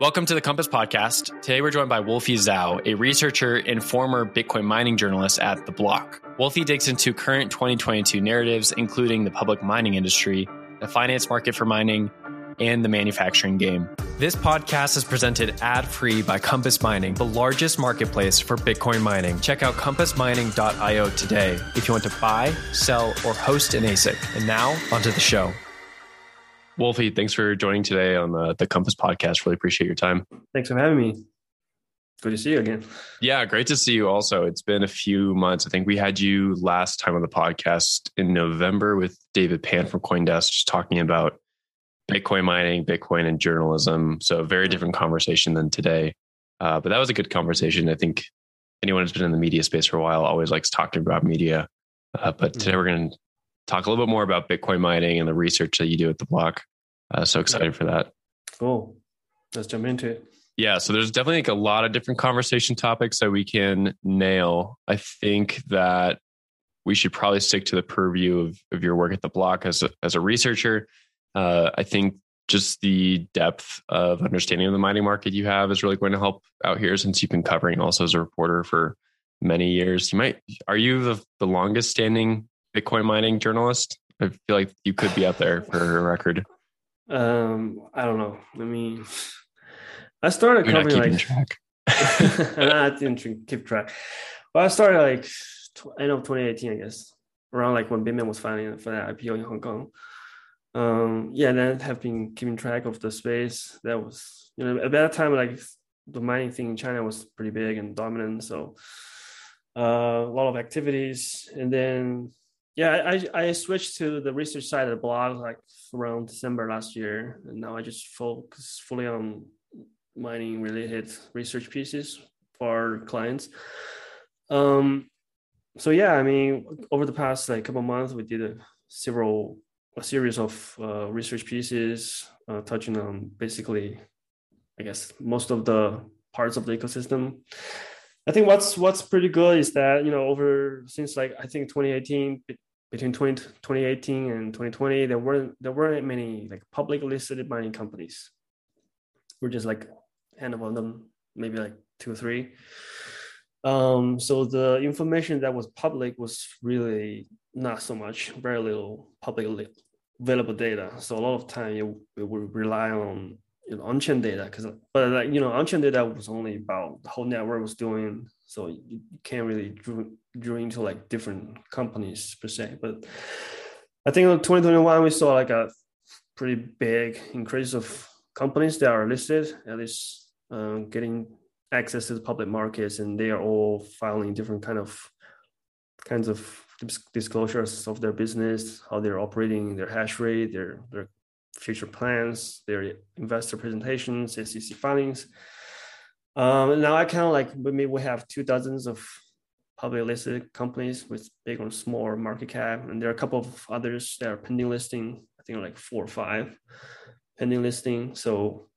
Welcome to the Compass Podcast. Today we're joined by Wolfie Zhao, a researcher and former Bitcoin mining journalist at The Block. Wolfie digs into current 2022 narratives, including the public mining industry, the finance market for mining, and the manufacturing game. This podcast is presented ad free by Compass Mining, the largest marketplace for Bitcoin mining. Check out compassmining.io today if you want to buy, sell, or host an ASIC. And now, onto the show. Wolfie, thanks for joining today on the, the Compass podcast. Really appreciate your time. Thanks for having me. Good to see you again. Yeah, great to see you also. It's been a few months. I think we had you last time on the podcast in November with David Pan from Coindesk, just talking about Bitcoin mining, Bitcoin, and journalism. So, a very different conversation than today. Uh, but that was a good conversation. I think anyone who's been in the media space for a while always likes talking about media. Uh, but today we're going to talk a little bit more about Bitcoin mining and the research that you do at the block. Uh, so excited for that. Cool. Let's jump into it. Yeah, so there's definitely like a lot of different conversation topics that we can nail. I think that we should probably stick to the purview of, of your work at the block as a, as a researcher. Uh, I think just the depth of understanding of the mining market you have is really going to help out here since you've been covering also as a reporter for many years. You might are you the, the longest standing Bitcoin mining journalist? I feel like you could be out there for a record. Um, I don't know. I mean, I started You're covering not like track. I didn't keep track. Well, I started like end of 2018, I guess, around like when Bitmain was filing for that IPO in Hong Kong. Um, yeah, then have been keeping track of the space. That was, you know, at that time, like the mining thing in China was pretty big and dominant. So uh, a lot of activities, and then yeah, I, I switched to the research side of the block like around December last year, and now I just focus fully on mining related research pieces for clients. Um, so yeah, I mean, over the past like couple months, we did a several a series of uh, research pieces uh, touching on basically, I guess, most of the parts of the ecosystem. I think what's what's pretty good is that you know over since like I think 2018 between 20, 2018 and 2020 there weren't there weren't many like public listed mining companies. We're just like handful of them maybe like two or three. Um, so the information that was public was really not so much very little publicly available data. So a lot of time you, you would rely on you know, on-chain data because but like you know on-chain data was only about the whole network was doing so you can't really drew, drew into like different companies per se. But i think in 2021 we saw like a pretty big increase of companies that are listed at least um, getting access to the public markets and they are all filing different kind of kinds of disclosures of their business how they're operating their hash rate their their future plans, their investor presentations, SEC filings. Um, now I kind of like maybe we have two dozens of publicly listed companies with big or small market cap, and there are a couple of others that are pending listing. I think like four or five pending listing. So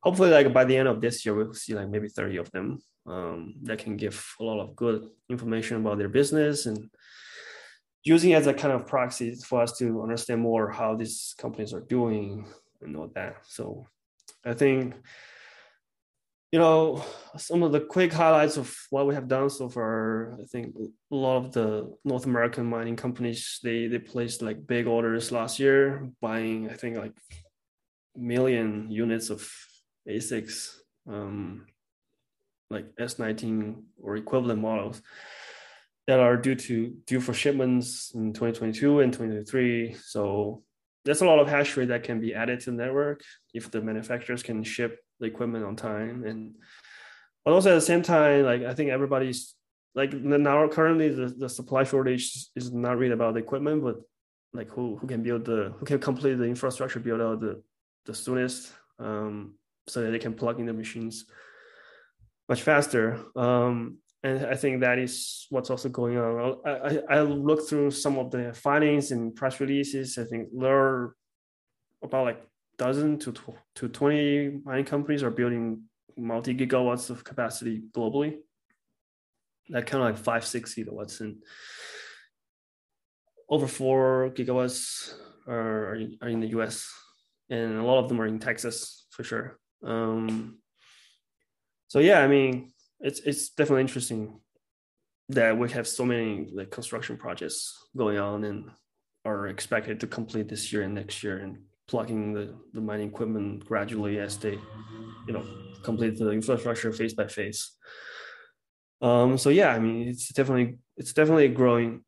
hopefully, like by the end of this year, we'll see like maybe thirty of them um, that can give a lot of good information about their business and using as a kind of proxy for us to understand more how these companies are doing and all that. So I think, you know, some of the quick highlights of what we have done so far, I think a lot of the North American mining companies, they, they placed like big orders last year, buying, I think like million units of ASICs, um, like S19 or equivalent models that are due to due for shipments in 2022 and 2023. So there's a lot of hash rate that can be added to the network if the manufacturers can ship the equipment on time. And but also at the same time, like I think everybody's like now currently the, the supply shortage is not really about the equipment, but like who who can build the who can complete the infrastructure build out the the soonest um, so that they can plug in the machines much faster. Um, and I think that is what's also going on. I, I, I looked through some of the findings and press releases. I think there are about like dozen to to twenty mining companies are building multi gigawatts of capacity globally. That kind of like five six gigawatts and over four gigawatts are, are in the U.S. and a lot of them are in Texas for sure. Um, so yeah, I mean, it's it's definitely interesting that we have so many like construction projects going on and are expected to complete this year and next year and plugging the, the mining equipment gradually as they you know complete the infrastructure phase by phase. Um, so yeah i mean it's definitely it's definitely a growing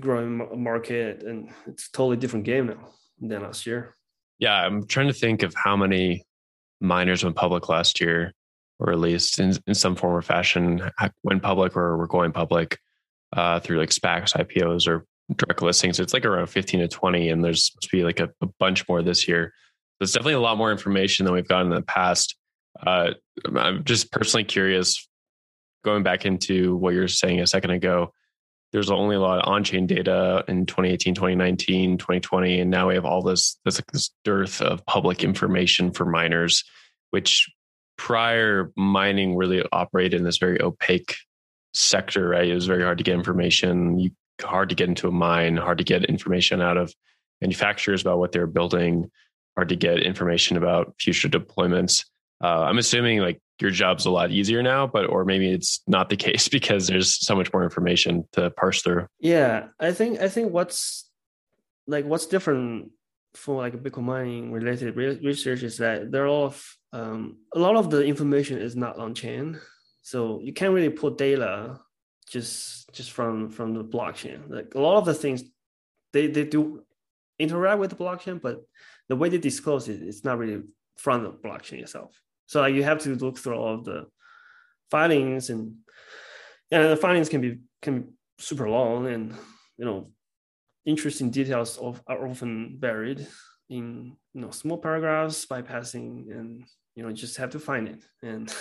growing market and it's a totally different game now than last year. Yeah i'm trying to think of how many miners went public last year or at least in, in some form or fashion went public or were going public uh, through like SPACs, IPOs, or direct listings. It's like around 15 to 20, and there's supposed to be like a, a bunch more this year. There's definitely a lot more information than we've gotten in the past. Uh, I'm just personally curious, going back into what you were saying a second ago, there's only a lot of on-chain data in 2018, 2019, 2020, and now we have all this this, like this dearth of public information for miners, which prior mining really operated in this very opaque sector, right? It was very hard to get information, you, hard to get into a mine, hard to get information out of manufacturers about what they're building, hard to get information about future deployments. Uh, I'm assuming like your job's a lot easier now, but or maybe it's not the case because there's so much more information to parse through. Yeah, I think I think what's like what's different for like Bitcoin mining related research is that there are um, a lot of the information is not on chain, so you can't really pull data just just from from the blockchain. Like a lot of the things they they do interact with the blockchain, but the way they disclose it, it's not really from the blockchain itself. So like, you have to look through all of the filings and and the filings can be can be super long and you know interesting details of, are often buried in you know small paragraphs bypassing and you know just have to find it. And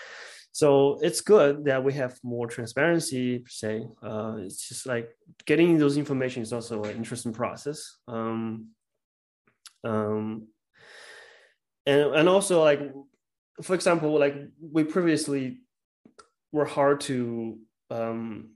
so it's good that we have more transparency per se. Uh, it's just like getting those information is also an interesting process. Um, um, and and also like for example like we previously were hard to um,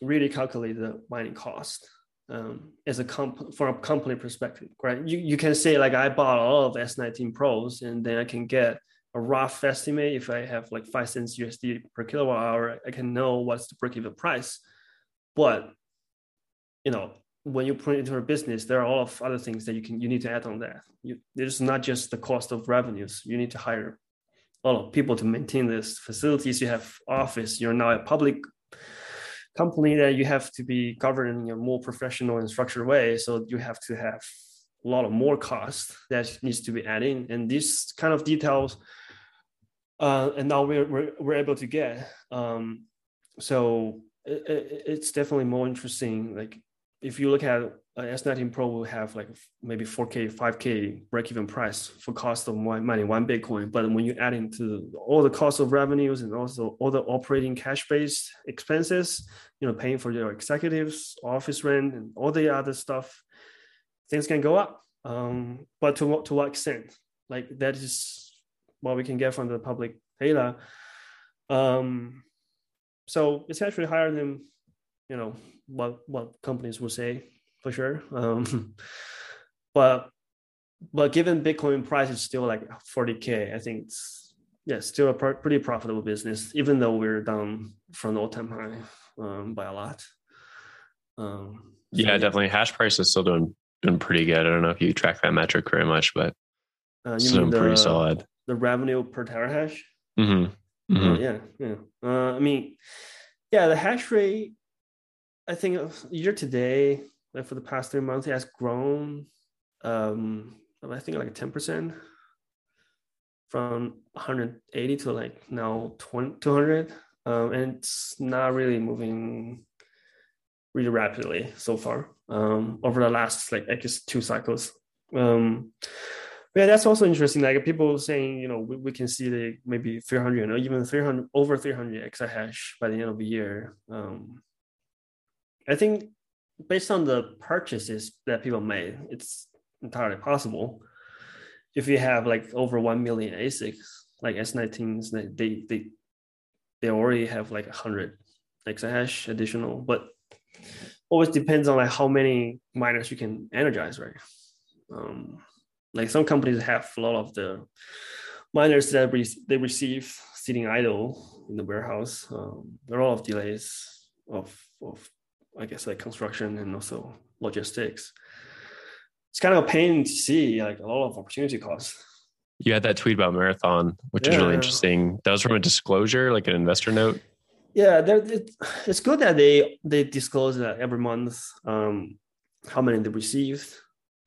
really calculate the mining cost um, as a comp from a company perspective, right? You, you can say like I bought all of S19 Pros and then I can get a rough estimate. If I have like five cents USD per kilowatt hour, I can know what's the break even price. But you know, when you put it into a business, there are all of other things that you can you need to add on that. You, it's not just the cost of revenues. You need to hire a lot of people to maintain this facilities. You have office. You're now a public company that you have to be governed in a more professional and structured way. So you have to have a lot of more cost that needs to be added And these kind of details, uh, and now we're, we're, we're able to get. Um, so it, it's definitely more interesting. Like if you look at uh, S19 Pro will have like maybe 4K, 5K break even price for cost of mining one Bitcoin. But when you add into all the cost of revenues and also all the operating cash based expenses, you know, paying for your executives, office rent, and all the other stuff, things can go up. Um, but to what to what extent? Like that is what we can get from the public data. Um, so it's actually higher than you know what what companies will say for sure. Um, but but given Bitcoin price is still like 40k, I think it's yeah still a pr- pretty profitable business, even though we're down from the all-time high um, by a lot. Um, yeah, definitely. Hash price is still doing doing pretty good. I don't know if you track that metric very much, but uh, you mean the, pretty solid. The revenue per terahash. Mm-hmm. Mm-hmm. Uh, yeah, yeah. Uh, I mean, yeah, the hash rate. I think year to date, like for the past three months, it has grown. Um, I think like ten percent from 180 to like now 20, 200, um, and it's not really moving really rapidly so far um, over the last like I guess two cycles. Um, yeah, that's also interesting. Like people saying, you know, we, we can see the maybe 300 or even 300 over 300 exahash by the end of the year. Um, I think based on the purchases that people made, it's entirely possible. If you have like over one million ASICs, like S19s, they they they already have like hundred exahash additional, but always depends on like how many miners you can energize, right? Um, like some companies have a lot of the miners that re- they receive sitting idle in the warehouse. Um, there are a lot of delays of of I guess like construction and also logistics. It's kind of a pain to see like a lot of opportunity costs. You had that tweet about Marathon, which yeah. is really interesting. That was from a disclosure, like an investor note. Yeah, it's good that they they disclose that every month um, how many they received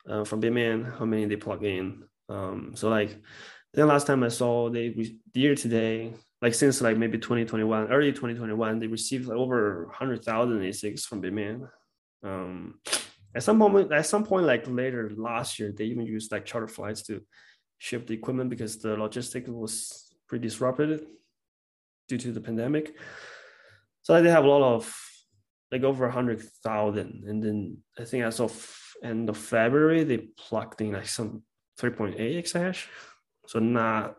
uh, from Bitmain, how many they plug in. Um, so like, then last time I saw they year today, like since like maybe 2021, early 2021, they received like over 100,000 ASICs from Bitmain. Um, at some moment, at some point, like later last year, they even used like charter flights to ship the equipment because the logistics was pretty disrupted due to the pandemic. So they have a lot of like over a hundred thousand, and then I think as of end of February they plugged in like some 3.8 exahash, so not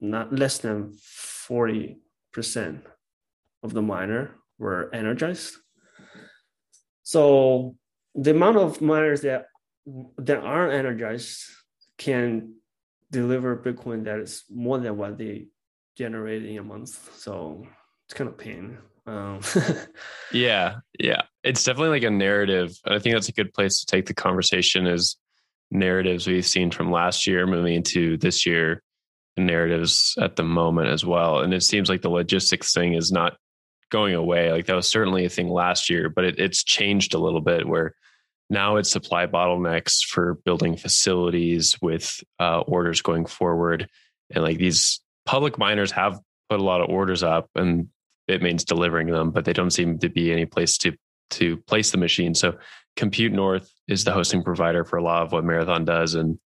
not less than 40 percent of the miner were energized. So the amount of miners that that aren't energized can deliver Bitcoin that is more than what they generate in a month. So it's kind of pain. Um, yeah, yeah, it's definitely like a narrative. I think that's a good place to take the conversation. Is narratives we've seen from last year moving into this year, narratives at the moment as well. And it seems like the logistics thing is not going away. Like that was certainly a thing last year, but it, it's changed a little bit where now it's supply bottlenecks for building facilities with uh, orders going forward. And like these public miners have put a lot of orders up and Bitmain's delivering them, but they don't seem to be any place to to place the machine. So Compute North is the hosting provider for a lot of what Marathon does, and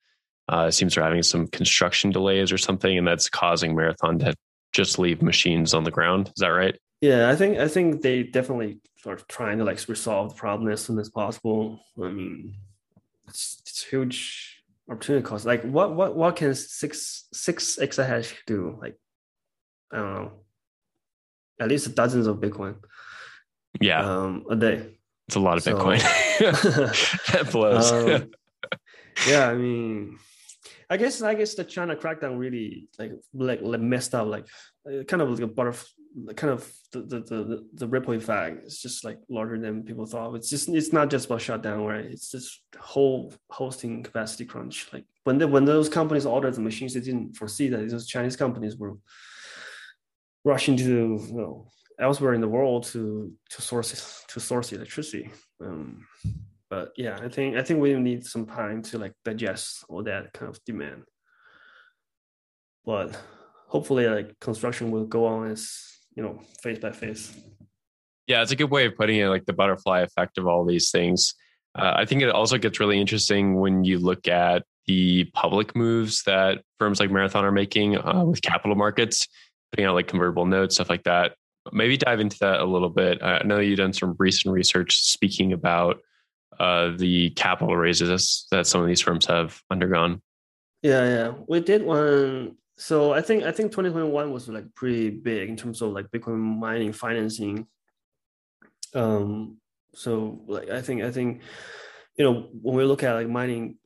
uh, it seems they're having some construction delays or something, and that's causing Marathon to just leave machines on the ground. Is that right? Yeah, I think I think they definitely are trying to like resolve the problem as soon as possible. I mean, it's it's huge opportunity cost. Like, what what what can six six exahash do? Like, I don't know, at least dozens of Bitcoin. Yeah, um, a day. It's a lot of so, Bitcoin. that blows. Um, yeah, I mean, I guess I guess the China crackdown really like like, like messed up like kind of like a kind of the, the the the ripple effect is just like larger than people thought. It's just it's not just about shutdown, right? It's just whole hosting capacity crunch. Like when the, when those companies ordered the machines, they didn't foresee that those Chinese companies were rushing to you know elsewhere in the world to to source to source electricity. Um, but yeah, I think I think we need some time to like digest all that kind of demand. But hopefully, like construction will go on as you know phase by phase. Yeah it's a good way of putting it like the butterfly effect of all these things. Uh, i think it also gets really interesting when you look at the public moves that firms like marathon are making uh, with capital markets putting out like convertible notes stuff like that. Maybe dive into that a little bit. I know you've done some recent research speaking about uh, the capital raises that some of these firms have undergone. Yeah yeah. We did one. So I think I think 2021 was like pretty big in terms of like Bitcoin mining financing. Um, so like I think I think you know when we look at like mining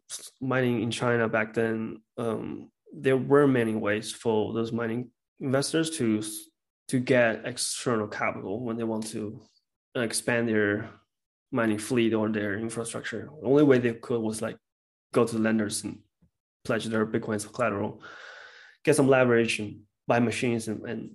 mining in China back then, um, there were many ways for those mining investors to to get external capital when they want to expand their mining fleet or their infrastructure. The only way they could was like go to lenders and pledge their bitcoins for collateral get some leverage and buy machines and and,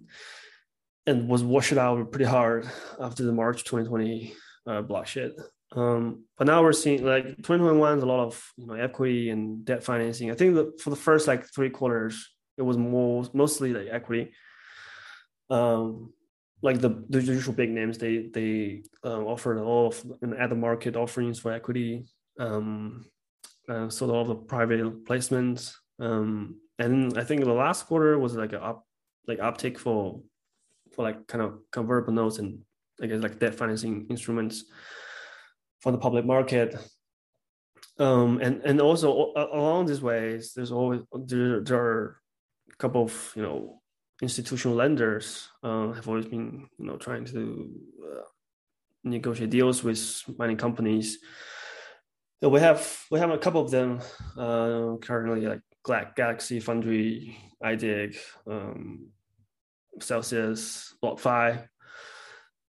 and was washed out pretty hard after the March 2020 uh, block shit. Um, but now we're seeing like 2021 is a lot of you know equity and debt financing. I think for the first like three quarters, it was more mostly like equity. Um, like the, the usual big names, they they uh, offered all of at the market offerings for equity. Um, uh, so all the private placements. Um, and I think the last quarter was like a up like uptake for for like kind of convertible notes and I guess like debt financing instruments for the public market. Um, and and also along these ways, there's always there, there are a couple of you know institutional lenders uh, have always been you know trying to uh, negotiate deals with mining companies. we have we have a couple of them uh, currently like Galaxy, Foundry, NYDIG, um, Celsius, BlockFi.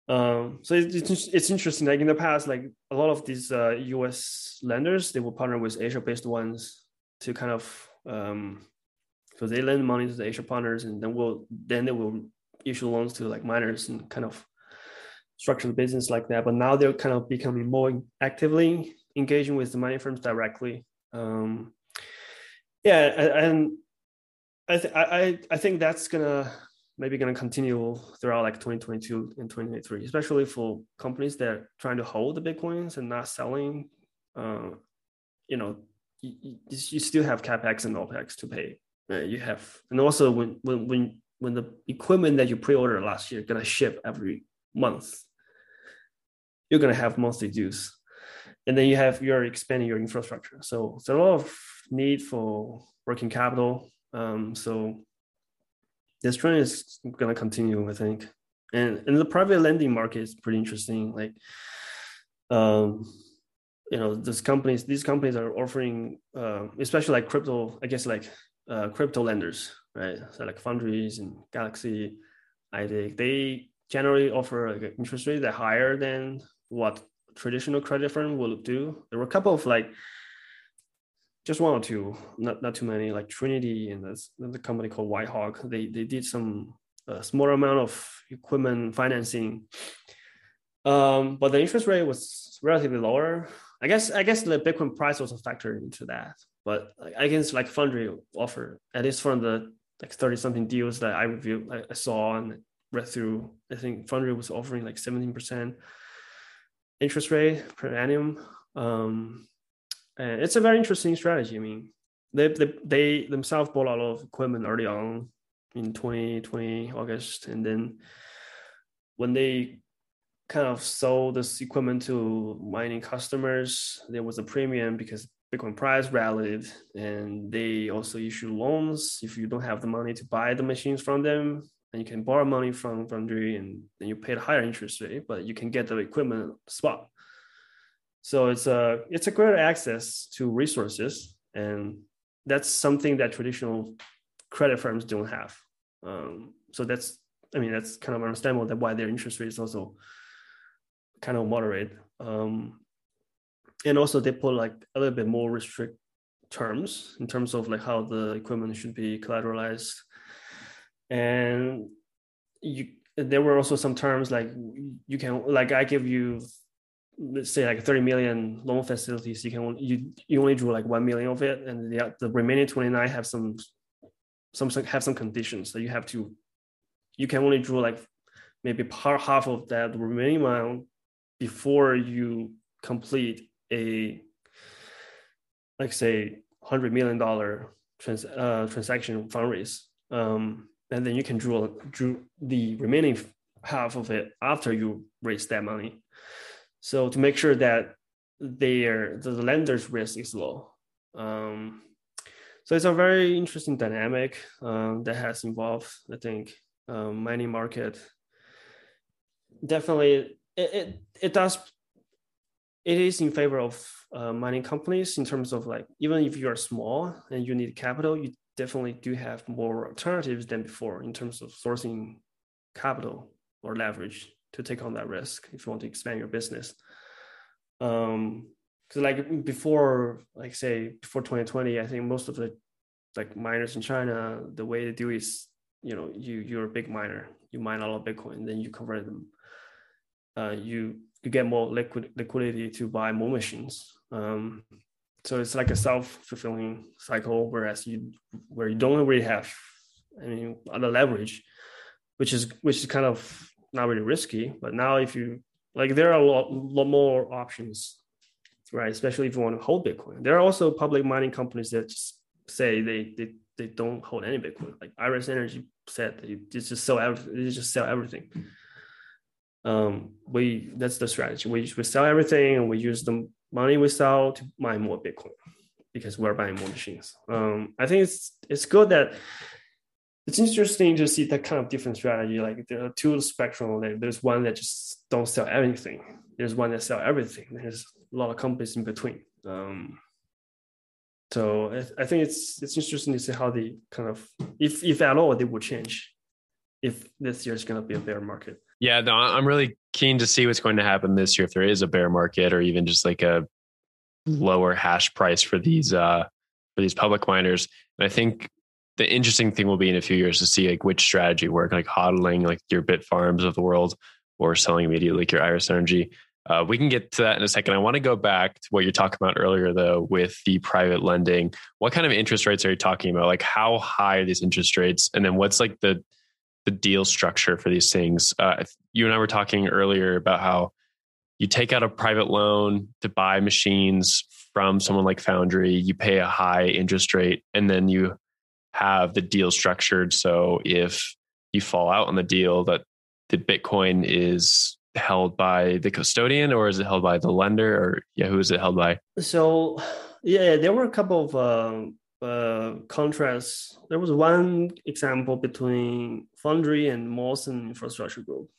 Um, so it's, it's interesting. Like in the past, like a lot of these uh, US lenders, they will partner with Asia-based ones to kind of um, so they lend money to the Asia partners, and then will then they will issue loans to like miners and kind of structure the business like that. But now they're kind of becoming more actively engaging with the mining firms directly. Um, yeah, and I, th- I I think that's gonna maybe gonna continue throughout like 2022 and 2023, especially for companies that are trying to hold the bitcoins and not selling. Uh, you know, you, you still have capex and opex to pay. Right? You have, and also when when when when the equipment that you pre-ordered last year gonna ship every month, you're gonna have monthly dues, and then you have you're expanding your infrastructure. So there's a lot of need for working capital. Um, so this trend is gonna continue, I think. And in the private lending market is pretty interesting. Like, um, you know, these companies, these companies are offering, uh, especially like crypto, I guess like uh, crypto lenders, right? So like Foundries and Galaxy, NYDIG, they generally offer like interest rate that higher than what traditional credit firm will do. There were a couple of like just one or two, not not too many, like Trinity and there's the company called Whitehawk. They they did some uh, small amount of equipment financing, um, but the interest rate was relatively lower. I guess I guess the Bitcoin price also factored into that. But I guess like Foundry offer at least from the like thirty something deals that I reviewed, I, saw and read through. I think Foundry was offering like seventeen percent interest rate per annum. Um, and it's a very interesting strategy. I mean, they, they, they themselves bought a lot of equipment early on in 2020 August, and then when they kind of sold this equipment to mining customers, there was a premium because Bitcoin price rallied, and they also issue loans if you don't have the money to buy the machines from them. And you can borrow money from Foundry, and then you pay a higher interest rate, but you can get the equipment spot. So it's a it's a great access to resources, and that's something that traditional credit firms don't have. Um, so that's I mean that's kind of understandable that why their interest rate is also kind of moderate. Um, and also they put like a little bit more restrict terms in terms of like how the equipment should be collateralized, and you there were also some terms like you can like I give you let's say like 30 million loan facilities. You can you you only drew like 1 million of it and the, the remaining 29 have some some have some conditions that you have to you can only draw like maybe part half of that remaining amount before you complete a like say 100 million dollar trans, uh, transaction fundraise um, and then you can draw draw the remaining half of it after you raise that money so to make sure that their the lender's risk is low. Um, so it's a very interesting dynamic um, that has involved, I think, um, mining market. Definitely, it, it, it does. It is in favor of uh, mining companies in terms of like even if you are small and you need capital, you definitely do have more alternatives than before in terms of sourcing capital or leverage to take on that risk if you want to expand your business. Um, because like before, like say before 2020, I think most of the like miners in China, the way they do is, you know, you you're a big miner, you mine a lot of Bitcoin, then you convert them. Uh, you you get more liquid liquidity to buy more machines. Um, so it's like a self fulfilling cycle, whereas you where you don't really have any other leverage, which is which is kind of not really risky. But now if you like, there are a lot, lot more options, right? Especially if you want to hold Bitcoin. There are also public mining companies that say they they, they don't hold any Bitcoin. Like Iris Energy said, they just sell everything. They just sell everything. Um, we that's the strategy. We we sell everything and we use the money we sell to buy more Bitcoin because we're buying more machines. Um, I think it's it's good that it's interesting to see that kind of different strategy. Like there are two spectrum. Like there's one that just don't sell anything. There's one that sell everything. There's a lot of companies in between. Um, So I, I think it's it's interesting to see how they kind of, if if at all, they will change. If this year is going to be a bear market. Yeah, no, I'm really keen to see what's going to happen this year if there is a bear market or even just like a lower hash price for these uh for these public miners. And I think the interesting thing will be in a few years to see like which strategy work, like hodling like your Bitfarms of the world or selling immediately like your Iris Energy. Uh, we can get to that in a second. I want to go back to what you're talking about earlier, though, with the private lending. What kind of interest rates are you talking about? Like, how high are these interest rates? And then what's like the the deal structure for these things? Uh, you and I were talking earlier about how you take out a private loan to buy machines from someone like Foundry. You pay a high interest rate, and then you have the deal structured so if you fall out on the deal, that the Bitcoin is held by the custodian or is it held by the lender or yeah who is it held by so yeah there were a couple of um, uh, contrasts there was one example between foundry and mawson infrastructure group.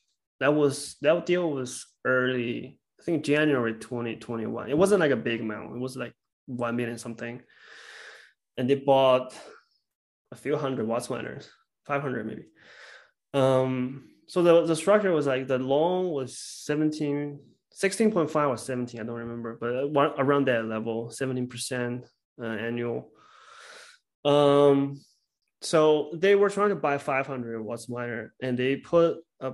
That was that deal was early i think january 2021 it wasn't like a big amount. It was like 1 million something. And they bought a few hundred WhatsMiners 500 maybe. Um so the, the structure was like the loan was 17 16.5 or 17 i don't remember but around that level 17% uh, annual um so they were trying to buy 500 WhatsMiner and they put a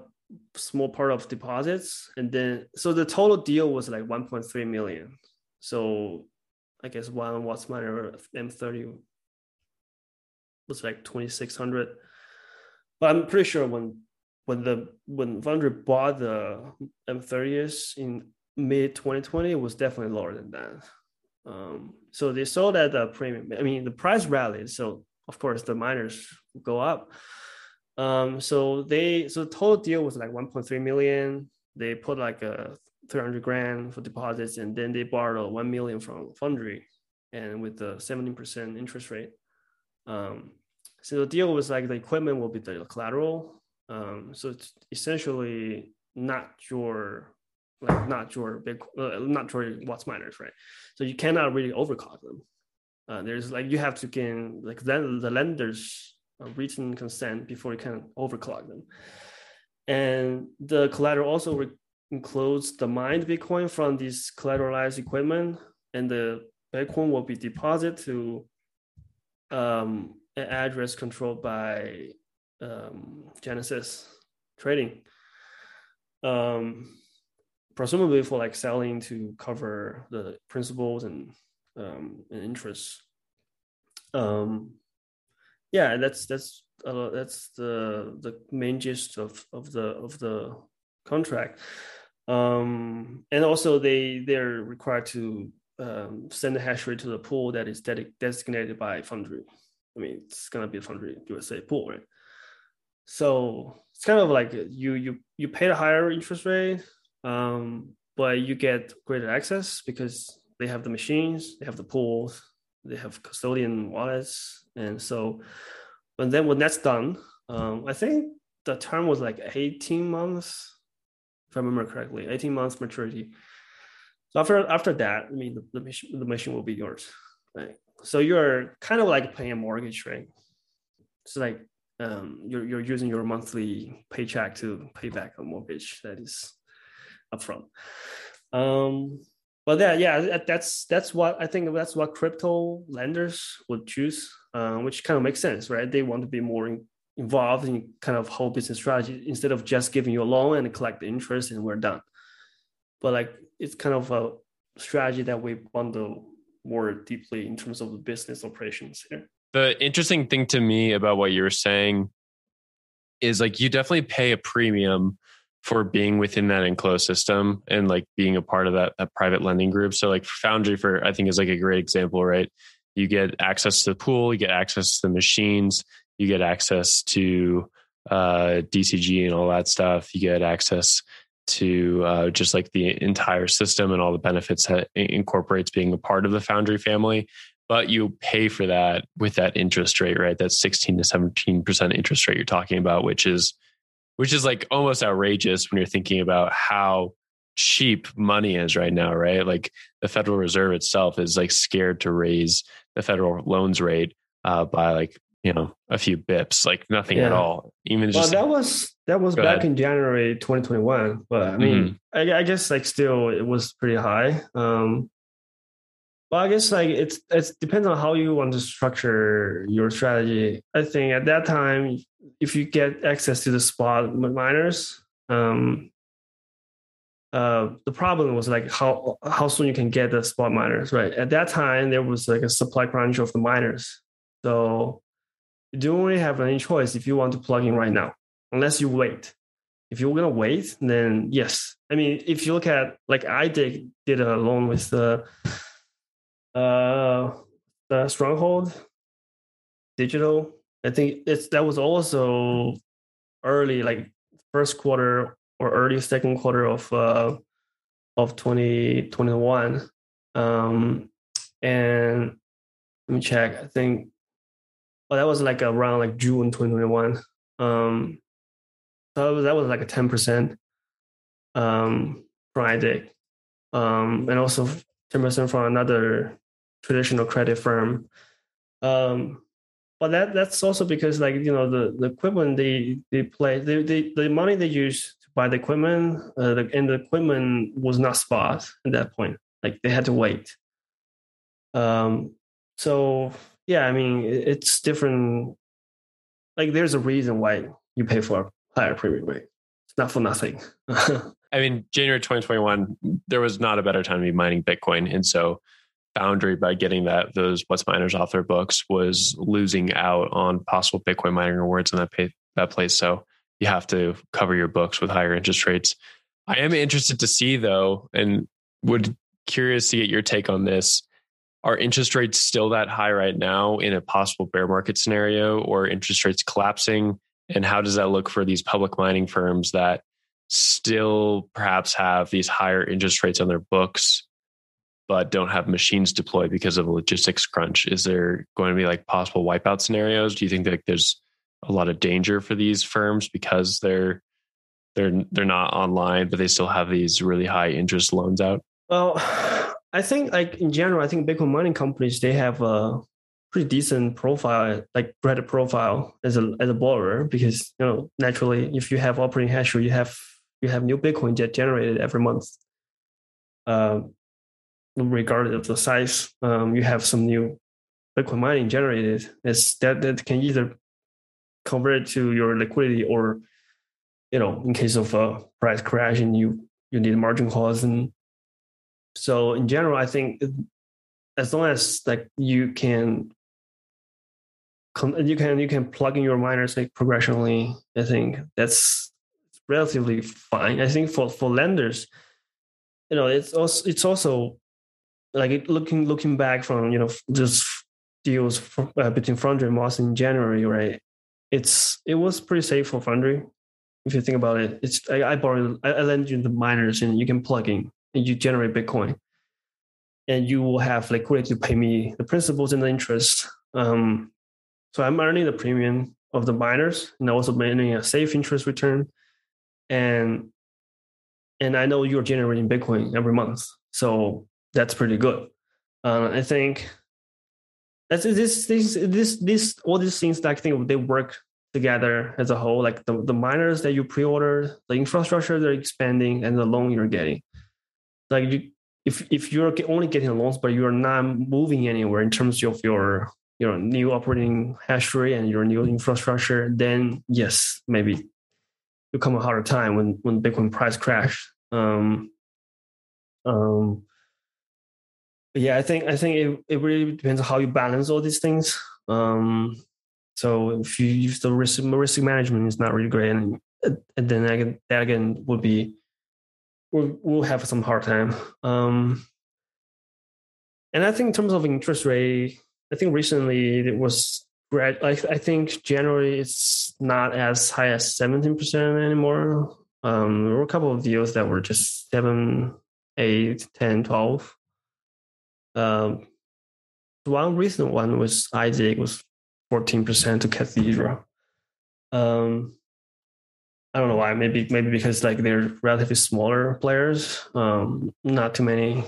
small part of deposits and then so the total deal was like 1.3 million so i guess one WhatsMiner m30 was like 2600 but i'm pretty sure when when the when Foundry bought the M30s in mid 2020, it was definitely lower than that. Um, so they sold at the premium. I mean, the price rallied, so of course the miners go up. Um, so they so the total deal was like 1.3 million. They put like a 300 grand for deposits, and then they borrowed 1 million from Foundry, and with the 17% interest rate. Um, so the deal was like the equipment will be the collateral, um, so it's essentially not your like not your big uh, not your WhatsMiners, right? So you cannot really overclock them. Uh, there's like you have to gain like then the lenders written consent before you can overclock them. And the collateral also re- includes the mined Bitcoin from this collateralized equipment, and the Bitcoin will be deposited to um, an address controlled by um, Genesis trading. Um, presumably for like selling to cover the principals and um, and interest. Um, yeah, that's that's uh, that's the the main gist of of the of the contract. Um, and also they they're required to um, send the hash rate to the pool that is dedic- designated by Foundry. I mean, it's gonna be a Foundry USA pool, right? So it's kind of like you you you pay a higher interest rate, um, but you get greater access because they have the machines, they have the pools, they have custodian wallets, and so. But then when that's done, um, I think the term was like 18 months, if I remember correctly, 18 months maturity. So after after that, I mean, the, the machine the machine will be yours, right? So you're kind of like paying a mortgage, right? It's like um, you're you're using your monthly paycheck to pay back a mortgage that is upfront. Um, but yeah, yeah, that's that's what I think. That's what crypto lenders would choose, uh, which kind of makes sense, right? They want to be more in, involved in kind of whole business strategy instead of just giving you a loan and collect the interest and we're done. But like it's kind of a strategy that we bundle more deeply in terms of the business operations here the interesting thing to me about what you were saying is like you definitely pay a premium for being within that enclosed system and like being a part of that, that private lending group. So like Foundry for I think is like a great example, right? You get access to the pool, you get access to the machines, you get access to uh, DCG and all that stuff. You get access to uh, just like the entire system and all the benefits that incorporates being a part of the Foundry family but you pay for that with that interest rate, right? That 16 to 17% interest rate you're talking about, which is which is like almost outrageous when you're thinking about how cheap money is right now, right? Like the Federal Reserve itself is like scared to raise the federal loans rate uh, by like you know a few bips, like nothing yeah. at all. Even just that was that was back ahead. in January 2021. But I mean, mm-hmm. I, I, guess like still it was pretty high. Um, well, I guess like it's it depends on how you want to structure your strategy. I think at that time, if you get access to the spot miners, um, uh, the problem was like how how soon you can get the spot miners. Right at that time, there was like a supply crunch of the miners, so you don't really have any choice if you want to plug in right now, unless you wait. If you're gonna wait, then yes. I mean, if you look at like I did did a loan with the uh, the Stronghold Digital. I think it's that was also early, like first quarter or early second quarter of uh, of 2021. Um, and let me check. I think well, that was like around like June 2021. Um, so that was, that was like a 10% um, Friday. Um, and also 10% from another traditional credit firm. Um, but that that's also because like you know the, the equipment they they play they, they, the money they use to buy the equipment uh, the, and the equipment was not spot at that point. Like they had to wait. Um so yeah i mean it's different. Like there's a reason why you pay for a higher premium rate. It's not for nothing. I mean january 2021 there was not a better time to be mining bitcoin. And so Foundry by getting that those WhatsMiners off their books was losing out on possible Bitcoin mining rewards in that pay, that place. So you have to cover your books with higher interest rates. I am interested to see though, and would curious to get your take on this. Are interest rates still that high right now in a possible bear market scenario, or interest rates collapsing? And how does that look for these public mining firms that still perhaps have these higher interest rates on their books but don't have machines deployed because of a logistics crunch. Is there going to be like possible wipeout scenarios? Do you think that there's a lot of danger for these firms because they're they're they're not online, but they still have these really high interest loans out? Well, I think like in general, I think Bitcoin mining companies they have a pretty decent profile, like credit profile as a as a borrower, because you know naturally, if you have operating hash rate, you have you have new Bitcoin get generated every month. Um, regardless of the size, um, you have some new Bitcoin mining generated. It's that that can either convert to your liquidity or, you know, in case of a price crash and you you need margin calls and so in general, I think as long as like you can you can you can plug in your miners like progressionally, I think that's relatively fine. I think for for lenders, you know, it's also it's also like looking looking back from you know just deals uh, between Foundry and Mawson in January, right? It's it was pretty safe for Foundry. If you think about it, it's I, I borrow I, I lend you the miners and you can plug in and you generate Bitcoin, and you will have liquidity to pay me the principals and the interest. Um, so I'm earning the premium of the miners and also earning a safe interest return, and and I know you're generating Bitcoin every month. So that's pretty good. Uh, I think that's this this this this all these things that I think they work together as a whole. Like the, the miners that you pre-order, the infrastructure they're expanding, and the loan you're getting. Like you, if if you're only getting loans, but you're not moving anywhere in terms of your your new operating hash rate and your new infrastructure, then yes, maybe you come a harder time when when Bitcoin price crash. Um, um, yeah, I think I think it, it really depends on how you balance all these things. Um, so if you use the risk risk management is not really great, and, and then again that again would be we'll, we'll have some hard time. Um, and I think in terms of interest rate, I think recently it was great. Like I think generally it's not as high as seventeen percent anymore. Um, there were a couple of deals that were just seven, eight, 10, 12. Um, one recent one was Isaac was 14% to Cathedra. Um, I don't know why. Maybe maybe because like they're relatively smaller players. Um, not too many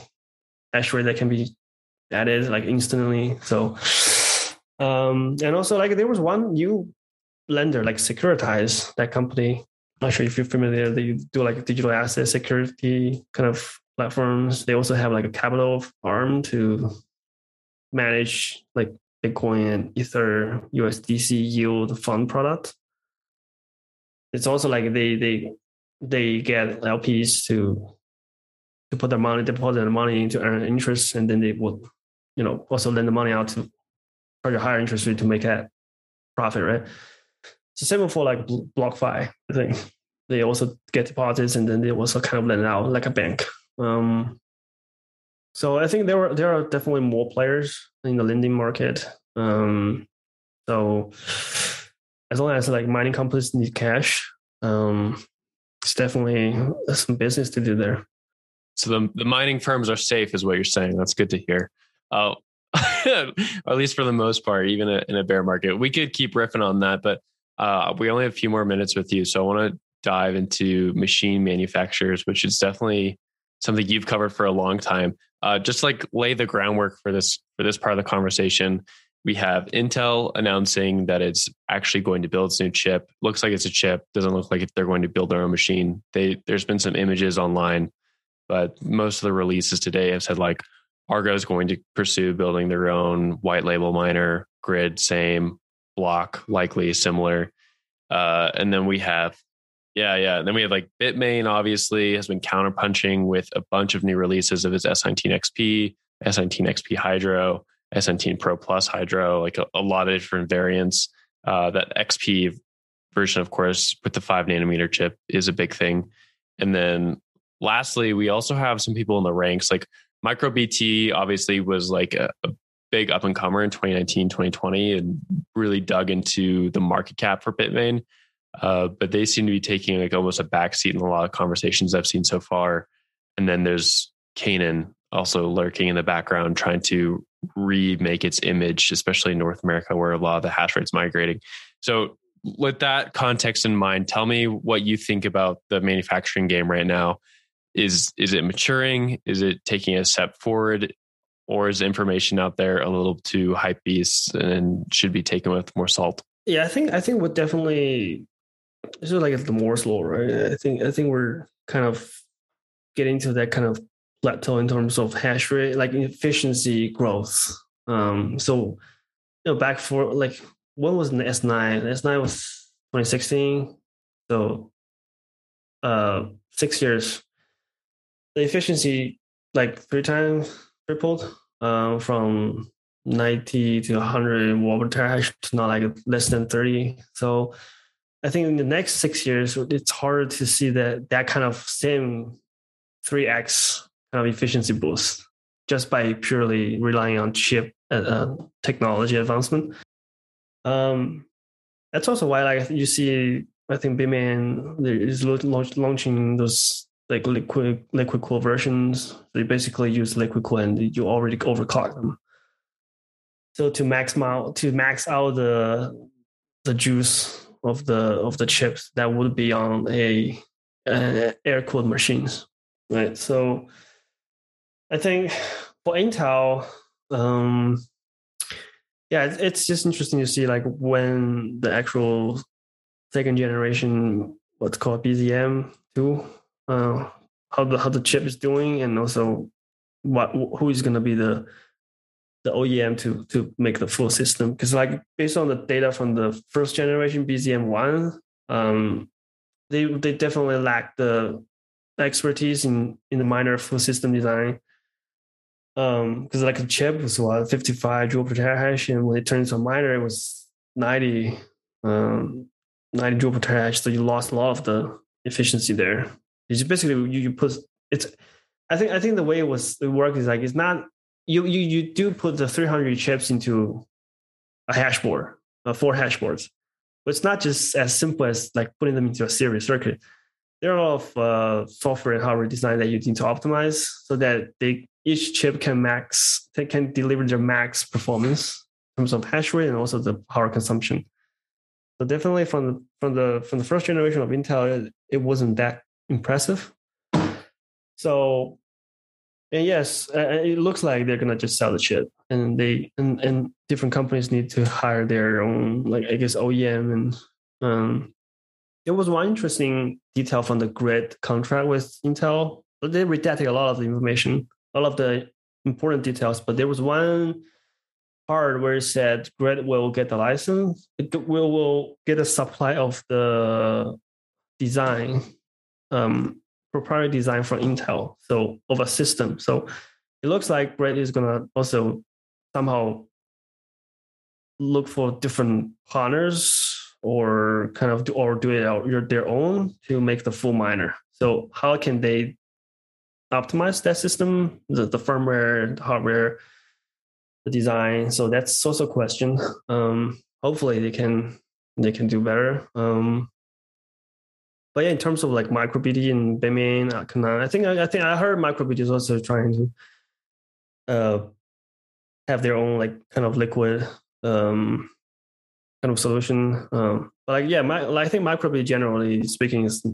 rate that can be added like instantly. So, um, and also like there was one new lender like Securitize, that company. Not sure if you're familiar. They do like digital asset security kind of platforms. They also have like a capital arm to manage like Bitcoin and Ether USDC yield fund product. It's also like they they they get LPs to to put their money, deposit their money to earn interest, and then they would, you know, also lend the money out to charge a higher interest rate to make that profit, right? So same for like BlockFi, I think they also get deposits and then they also kind of lend out like a bank. Um, so I think there were there are definitely more players in the lending market. Um, so as long as like mining companies need cash, um, it's definitely some business to do there. So the the mining firms are safe, is what you're saying. That's good to hear. Uh, at least for the most part, even in a bear market, we could keep riffing on that, but uh, we only have a few more minutes with you, so I want to dive into machine manufacturers, which is definitely something you've covered for a long time. Uh, just like lay the groundwork for this for this part of the conversation. We have Intel announcing that it's actually going to build its new chip. Looks like it's a chip. Doesn't look like if they're going to build their own machine. They there's been some images online, but most of the releases today have said like Argo is going to pursue building their own white label miner. Griid same. Block likely similar. Uh, and then we have yeah, yeah. And then we have like Bitmain, obviously, has been counterpunching with a bunch of new releases of its S19 XP, S19 XP Hydro, S19 Pro Plus Hydro, like a, a lot of different variants. Uh, that XP version, of course, with the five nanometer chip is a big thing. And then lastly, we also have some people in the ranks like MicroBT obviously was like a, a big up and comer in 2019, 2020 and really dug into the market cap for Bitmain. Uh, but they seem to be taking like almost a backseat in a lot of conversations I've seen so far. And then there's Canaan also lurking in the background, trying to remake its image, especially in North America, where a lot of the hash rate's migrating. So, with that context in mind, tell me what you think about the manufacturing game right now. Is is it maturing? Is it taking a step forward? Or is information out there a little too hype beast and should be taken with more salt? Yeah, I think I think what definitely this is like the Moore's law, right? I think I think we're kind of getting to that kind of plateau in terms of hash rate, like efficiency growth. Um, so you know, back for like when was the S nine? S nine was 2016. So uh six years. The efficiency like three times tripled uh, from 90 to 100 watt per terahash to not like less than 30. So I think in the next six years, it's hard to see that that kind of same 3x kind of efficiency boost just by purely relying on chip uh, uh, technology advancement. Um, that's also why like you see, I think Bitmain is launching those like liquid liquid cool versions. They basically use liquid cool and you already overclock them. So to max out to max out the the juice of the of the chips that would be on a, a air cooled machines, right? So I think for Intel, um, yeah, it's just interesting to see like when the actual second generation what's called BZM two, uh, how the how the chip is doing, and also what who is going to be the the OEM to to make the full system because like based on the data from the first generation BZM one, um, they they definitely lack the expertise in in the miner full system design. Um, because like the chip was what 55 joule per terahash, and when it turned to a miner, it was 90 um 90 joule per terahash. So you lost a lot of the efficiency there. It's basically you, you put it's I think I think the way it was it worked is like it's not you you you do put the 300 chips into a hash board, uh, four hash boards, but it's not just as simple as like putting them into a series circuit. There are a lot of uh, software and hardware design that you need to optimize so that they each chip can max they can deliver their max performance in terms of hash rate and also the power consumption. So definitely from the from the from the first generation of Intel, it, it wasn't that impressive. So and yes, uh, it looks like they're gonna just sell the chip, and they and and different companies need to hire their own, like I guess OEM, and um, there was one interesting detail from the Griid contract with Intel. They redacted a lot of the information, all of the important details. But there was one part where it said Griid will get the license, it will will get a supply of the design um, proprietary design from Intel, so of a system. So it looks like Griid is gonna also somehow look for different partners or kind of do, or do it out their own to make the full miner. So how can they optimize that system, the, the firmware, the hardware, the design? So that's also a question. Um, hopefully they can they can do better. Um, but yeah, in terms of like MicroBT and Bitmain, I think I, I think I heard MicroBT is also trying to uh, have their own like kind of liquid um, kind of solution. Um, but like yeah, my, like, I think MicroBT generally speaking is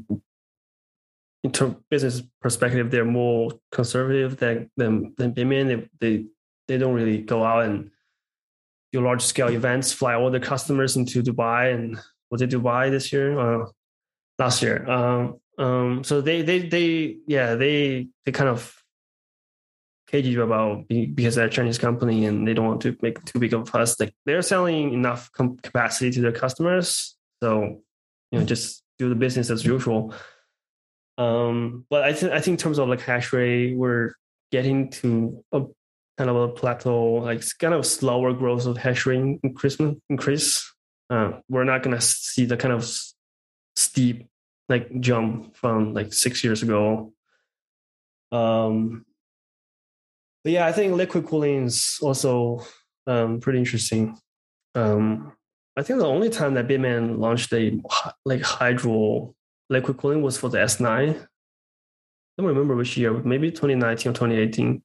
in terms business perspective, they're more conservative than than than Bitmain. They, they they don't really go out and do large scale events, fly all the customers into Dubai and was it Dubai this year? Uh, last year. Um, um, so they they they yeah they they kind of cage you about because they're a Chinese company and they don't want to make too big of a fuss. Like they're selling enough capacity to their customers, so you know just do the business as usual. Um, but I think I think in terms of like hash rate, we're getting to a kind of a plateau, like kind of slower growth of hash rate increase. Increase. Uh, we're not gonna see the kind of steep like jump from like six years ago. Um, but yeah, I think liquid cooling is also um, pretty interesting. Um, I think the only time that Bitmain launched a like hydro liquid cooling was for the S9. I don't remember which year, maybe 2019 or 2018.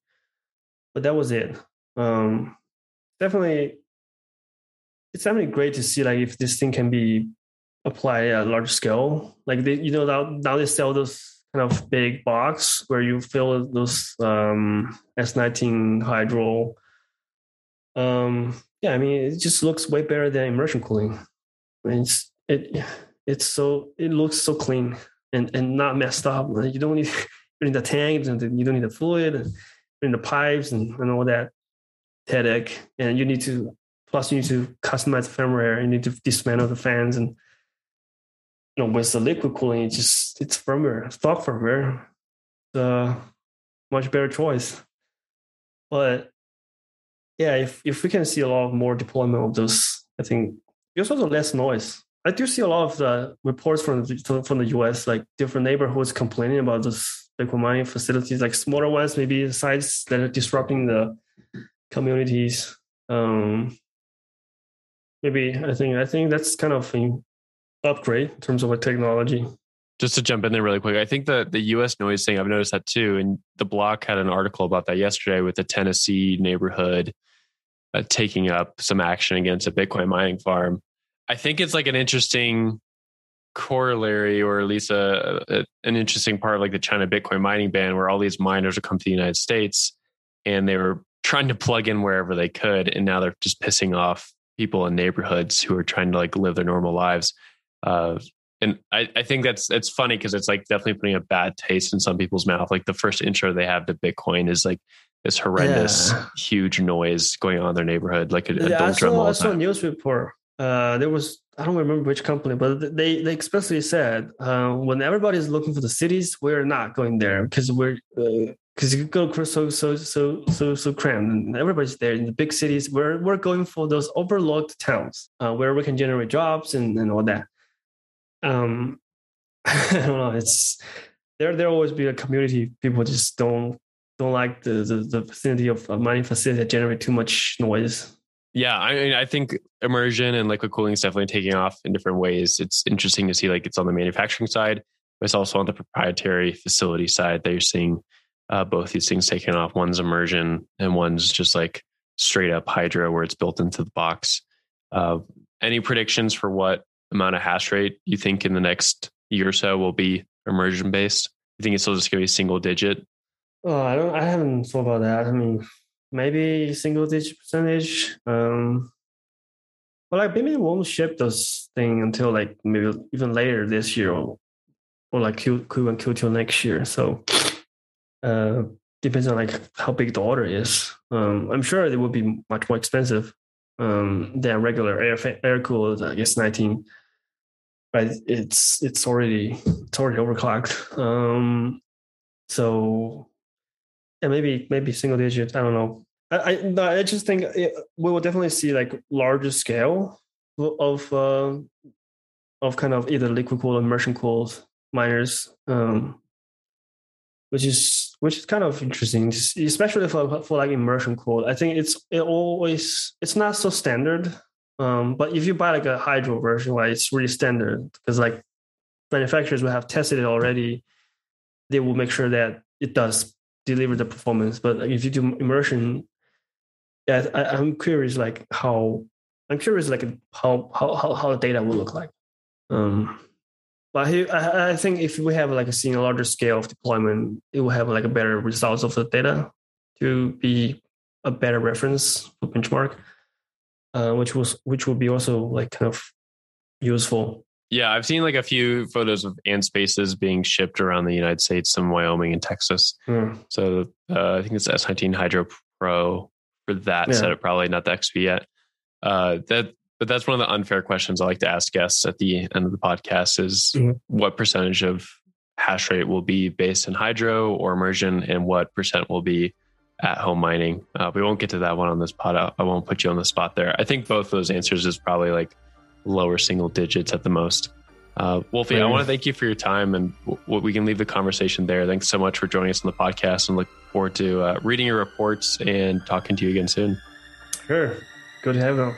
But that was it. Um, definitely, it's definitely great to see like if this thing can be apply at large scale. Like they, you know, now, now they sell those kind of big box where you fill those um, S19 hydro. Um, yeah, I mean, it just looks way better than immersion cooling. I mean, it's it it's so it looks so clean and and not messed up. You don't need you need the tanks and you don't need the fluid and you need the pipes and, and all that headache. And you need to plus you need to customize the firmware. You need to dismantle the fans and you know, with the liquid cooling, it's just it's firmware, stock firmware, the much better choice. But yeah, if if we can see a lot more deployment of those, I think there's also less noise. I do see a lot of the reports from the, from the US, like different neighborhoods complaining about those Bitcoin mining facilities, like smaller ones, maybe sites that are disrupting the communities. Um, maybe I think I think that's kind of upgrade in terms of a technology. Just to jump in there really quick, I think the the U.S. noise thing I've noticed that too, and the block had an article about that yesterday with the Tennessee neighborhood uh, taking up some action against a Bitcoin mining farm. I think it's like an interesting corollary, or at least a, a an interesting part of like the China Bitcoin mining ban, where all these miners would come to the United States and they were trying to plug in wherever they could, and now they're just pissing off people in neighborhoods who are trying to like live their normal lives. Uh, and I, I think that's it's funny because it's like definitely putting a bad taste in some people's mouth. Like the first intro they have to Bitcoin is like this horrendous, yeah. huge noise going on in their neighborhood, like a, yeah, I saw, I saw a news report. Uh, there was I don't remember which company, but they they explicitly said uh, when everybody's looking for the cities, we're not going there because we're because uh, you go so so so so so crammed and everybody's there in the big cities. We're we're going for those overlooked towns uh, where we can generate jobs and, and all that um, I don't know. It's there. There always be a community. People just don't don't like the the, the vicinity of mining facility that generate too much noise. Yeah, I mean, I think immersion and liquid cooling is definitely taking off in different ways. It's interesting to see like it's on the manufacturing side, but it's also on the proprietary facility side that you're seeing uh, both these things taking off. One's immersion and one's just like straight up hydro where it's built into the box. Uh, any predictions for what amount of hash rate you think in the next year or so will be immersion based? You think it's still just going to be single digit? Oh, I don't. I haven't thought about that. I mean, maybe single digit percentage. Um, but like maybe won't ship this thing until like maybe even later this year or, or like Q Q and Q two next year. So, uh, depends on like how big the order is. Um, I'm sure it would be much more expensive um, than regular air air cooled. I guess 19, but it's it's already it's already overclocked. Um, so yeah, maybe maybe single digit. I don't know. I I, I just think it, we will definitely see like larger scale of uh, of kind of either liquid cooled or immersion cooled miners, um, which is which is kind of interesting, especially for for like immersion cooled. I think it's it always it's not so standard. Um, but if you buy like a hydro version, like it's really standard because like manufacturers will have tested it already. They will make sure that it does deliver the performance. But like, if you do immersion, yeah, I, am curious like how I'm curious like how how how, how the data will look like. Um, but I, I think if we have like a seeing a larger scale of deployment, it will have like a better results of the data to be a better reference for benchmark, uh, which was which will be also like kind of useful yeah, I've seen like a few photos of Antspaces being shipped around the United States, some Wyoming and Texas. Mm. So uh, I think it's S19 Hydro Pro for that yeah. setup, probably not the XP yet. Uh, that, but that's one of the unfair questions I like to ask guests at the end of the podcast: is mm-hmm. what percentage of hash rate will be based in hydro or immersion, and what percent will be at home mining? Uh, we won't get to that one on this pod. I won't put you on the spot there. I think both those answers is probably like lower single digits at the most. Uh, Wolfie, I want to thank you for your time and w- we can leave the conversation there. Thanks so much for joining us on the podcast and look forward to uh, reading your reports and talking to you again soon. Sure. Good to have you.